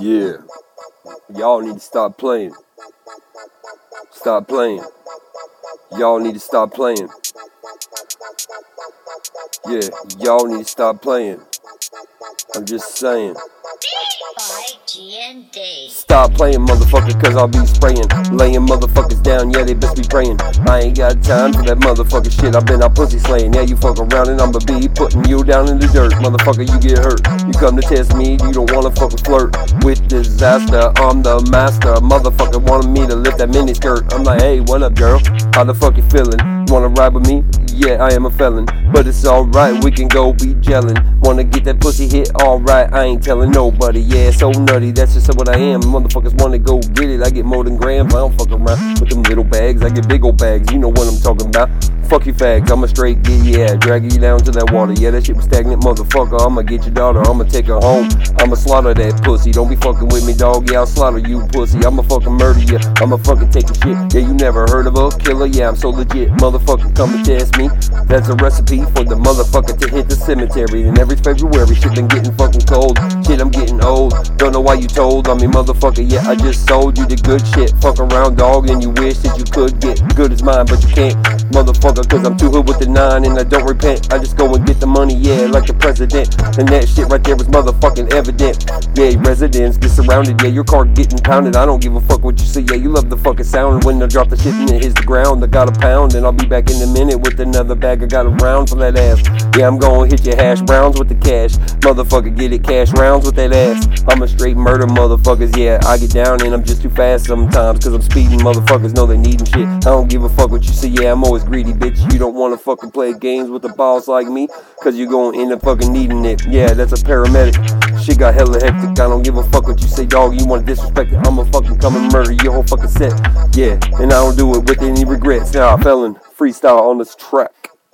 Yeah. Y'all need to stop playing. Stop playing. Y'all need to stop playing. Yeah, y'all need to stop playing. I'm just saying. Stop playing, motherfucker, cause I'll be spraying. Laying motherfuckers down, yeah, they best be praying. I ain't got time for that motherfucker shit. I've been out pussy slaying. Yeah, you fuck around and I'ma be putting you down in the dirt. Motherfucker, you get hurt. You come to test me, you don't wanna fucking flirt with disaster. I'm the master. Motherfucker wanted me to lift that mini skirt. I'm like, hey, what up, girl? How the fuck you feeling? Wanna ride with me? Yeah, I am a felon, but it's alright, we can go be gelling. Wanna get that pussy hit? Alright, I ain't telling nobody. Yeah, so nutty, that's just what I am. Motherfuckers wanna go get it, I get more than grams. I don't fuck around with them little bags, I get big old bags. You know what I'm talking about. Fuck you fags, I'ma straight get yeah, drag you down to that water. Yeah, that shit was stagnant, motherfucker. I'ma get your daughter, I'ma take her home. I'ma slaughter that pussy. Don't be fucking with me, dog. Yeah, I'll slaughter you, pussy. I'ma fucking murder you. I'ma fucking take your shit. Yeah, you never heard of a killer? Yeah, I'm so legit. Motherfucker, come and test me. That's a recipe for the motherfucker to hit the cemetery. And every February, shit been getting fucking cold. Shit, I'm getting old. Don't know why you told on me, motherfucker. Yeah, I just sold you the good shit. Fuck around, dog, and you wish that you could get good as mine, but you can't, motherfucker. Cause I'm too hood with the nine and I don't repent. I just go and get the money, yeah, like the president. And that shit right there was motherfucking evident. Yeah, residents get surrounded, yeah, your car getting pounded. I don't give a fuck what you say, yeah, you love the fucking sound. When I drop the shit and it hits the ground, I got a pound, and I'll be back in a minute with another bag. I got a round for that ass. Yeah, I'm gonna hit your hash browns with the cash. Motherfucker, get it cash rounds with that ass. I'm a straight murder motherfuckers, yeah, I get down and I'm just too fast sometimes. Cause I'm speeding, motherfuckers know they needin' shit. I don't give a fuck what you say, yeah, I'm always greedy, bitch. You don't wanna fucking play games with a boss like me, cause you gonna end up fucking needing it. Yeah, that's a paramedic. Shit got hella hectic. I don't give a fuck what you say, dog. You wanna disrespect it? I'ma fucking come and murder your whole fucking set. Yeah, and I don't do it with any regrets. Now, nah, felon, freestyle on this track.